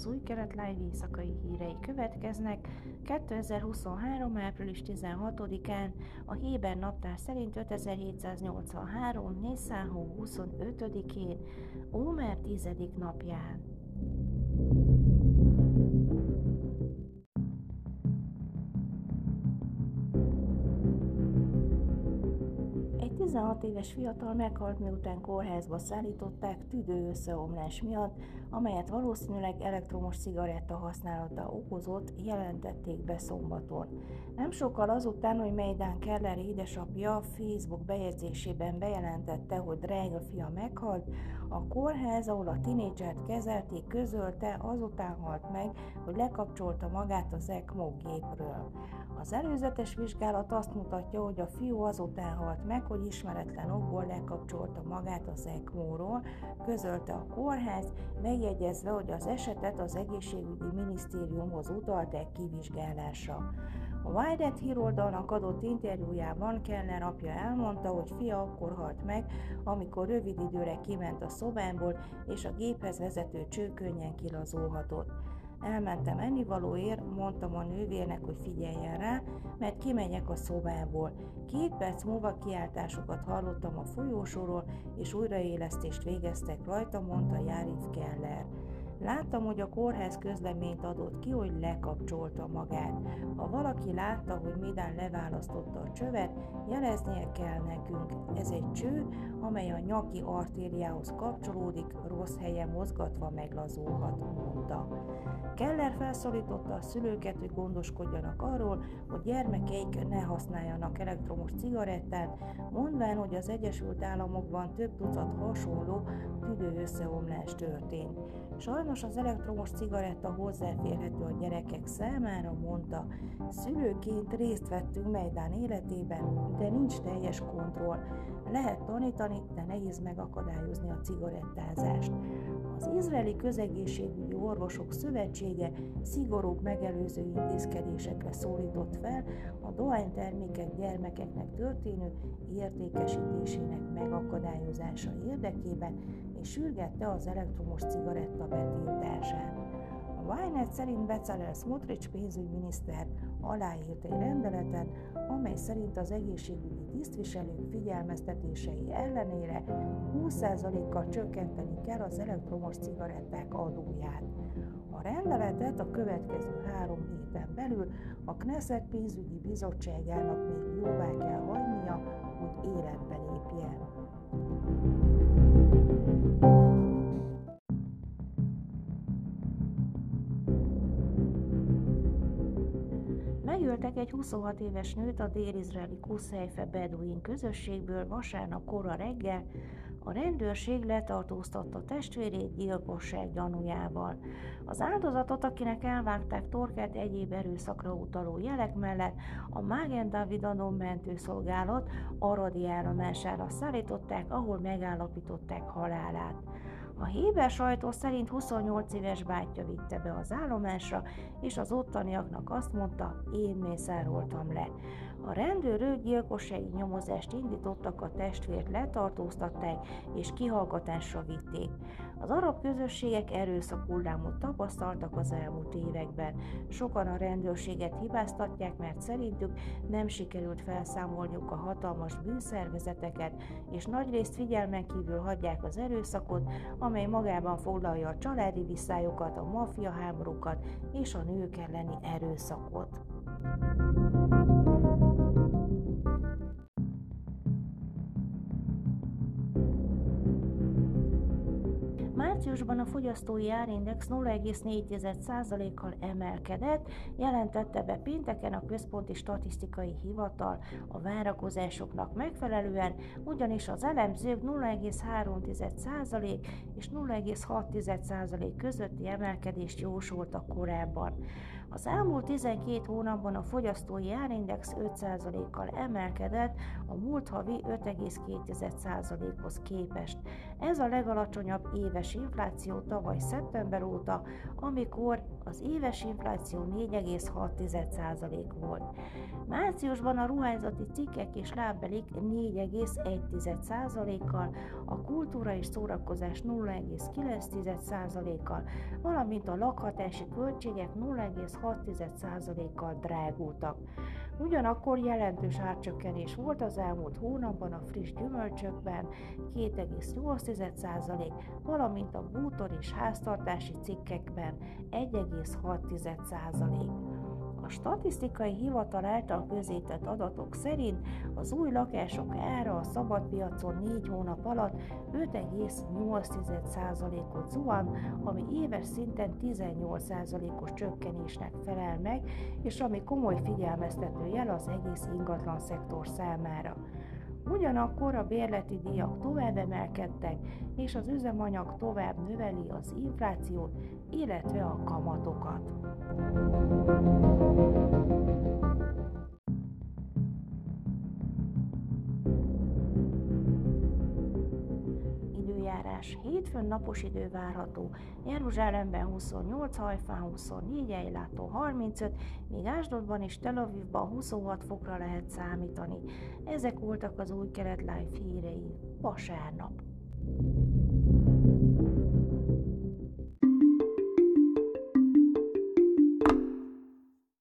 az új kelet live éjszakai hírei következnek. 2023. április 16-án a Héber naptár szerint 5783. Nisan 25-én, Ómer 10. napján. 16 éves fiatal meghalt, miután kórházba szállították tüdő összeomlás miatt, amelyet valószínűleg elektromos cigaretta használata okozott, jelentették be szombaton. Nem sokkal azután, hogy Meidán Keller édesapja Facebook bejegyzésében bejelentette, hogy drága fia meghalt, a kórház, ahol a tinédzsert kezelték, közölte, azután halt meg, hogy lekapcsolta magát az ECMO gépről. Az előzetes vizsgálat azt mutatja, hogy a fiú azután halt meg, hogy ismeretlen okból lekapcsolta magát az ECMO-ról, közölte a kórház, megjegyezve, hogy az esetet az egészségügyi minisztériumhoz utalták kivizsgálásra. A Wired híroldalnak adott interjújában Keller apja elmondta, hogy fia akkor halt meg, amikor rövid időre kiment a szobámból, és a géphez vezető cső kilazulhatott. Elmentem ennivalóért, mondtam a nővérnek, hogy figyeljen rá, mert kimegyek a szobából. Két perc múlva kiáltásokat hallottam a folyósóról, és újraélesztést végeztek rajta, mondta Járif Keller. Láttam, hogy a kórház közleményt adott ki, hogy lekapcsolta magát. Ha valaki látta, hogy Midán leválasztotta a csövet, jeleznie kell nekünk. Ez egy cső, amely a nyaki artériához kapcsolódik, rossz helyen mozgatva meglazulhat, mondta. Keller felszólította a szülőket, hogy gondoskodjanak arról, hogy gyermekeik ne használjanak elektromos cigarettát, mondván, hogy az Egyesült Államokban több tucat hasonló tüdő összeomlás történt. Sajnos az elektromos cigaretta hozzáférhető a gyerekek számára, mondta. Szülőként részt vettünk Mejdán életében, de nincs teljes kontroll. Lehet tanítani, de nehéz megakadályozni a cigarettázást. Az Izraeli Közegészségügyi Orvosok Szövetsége szigorúbb megelőző intézkedésekre szólított fel a dohánytermékek gyermekeknek történő értékesítésének megakadályozása érdekében, és sürgette az elektromos cigaretta betiltását. A Wynet szerint Becalel Smotrich pénzügyminiszter aláírt egy rendeletet, amely szerint az egészségügyi tisztviselők figyelmeztetései ellenére 20%-kal csökkenteni kell az elektromos cigaretták adóját. A rendeletet a következő három héten belül a Knesset pénzügyi bizottságának még jóvá kell hagynia, Megöltek egy 26 éves nőt a dél-izraeli Kuszhelyfe Beduin közösségből vasárnap kora reggel, a rendőrség letartóztatta testvérét gyilkosság gyanújával. Az áldozatot, akinek elvágták torkát egyéb erőszakra utaló jelek mellett, a Mágen Davidanon mentőszolgálat aradi állomására szállították, ahol megállapították halálát. A Héber sajtó szerint 28 éves bátyja vitte be az állomásra, és az ottaniaknak azt mondta, én mészároltam le. A rendőrök gyilkossági nyomozást indítottak, a testvért letartóztatták és kihallgatásra vitték. Az arab közösségek erőszakullámot tapasztaltak az elmúlt években. Sokan a rendőrséget hibáztatják, mert szerintük nem sikerült felszámolniuk a hatalmas bűnszervezeteket, és nagyrészt figyelmen kívül hagyják az erőszakot, amely magában foglalja a családi viszályokat, a maffia háborúkat és a nők elleni erőszakot. Márciusban a fogyasztói árindex 0,4%-kal emelkedett, jelentette be pénteken a Központi Statisztikai Hivatal a várakozásoknak megfelelően, ugyanis az elemzők 0,3% és 0,6% közötti emelkedést jósoltak korábban. Az elmúlt 12 hónapban a fogyasztói árindex 5%-kal emelkedett a múlt havi 5,2%-hoz képest. Ez a legalacsonyabb éves infláció tavaly szeptember óta, amikor az éves infláció 4,6% volt. Márciusban a ruházati cikkek és lábbelik 4,1%-kal, a kultúra és szórakozás 0,9%-kal, valamint a lakhatási költségek 0,6%-kal drágultak. Ugyanakkor jelentős árcsökkenés volt az elmúlt hónapban a friss gyümölcsökben 2,8%, valamint a bútor és háztartási cikkekben 1,6% statisztikai hivatal által közétett adatok szerint az új lakások ára a szabadpiacon 4 hónap alatt 5,8%-ot zuhan, ami éves szinten 18%-os csökkenésnek felel meg, és ami komoly figyelmeztető jel az egész ingatlan szektor számára. Ugyanakkor a bérleti díjak tovább emelkedtek, és az üzemanyag tovább növeli az inflációt, illetve a kamatokat. Időjárás. Hétfőn napos idő várható. Jeruzsálemben 28, Hajfán 24, Ejlátó 35, míg Ásdodban és Tel Avivban 26 fokra lehet számítani. Ezek voltak az új kelet live hírei. Vasárnap.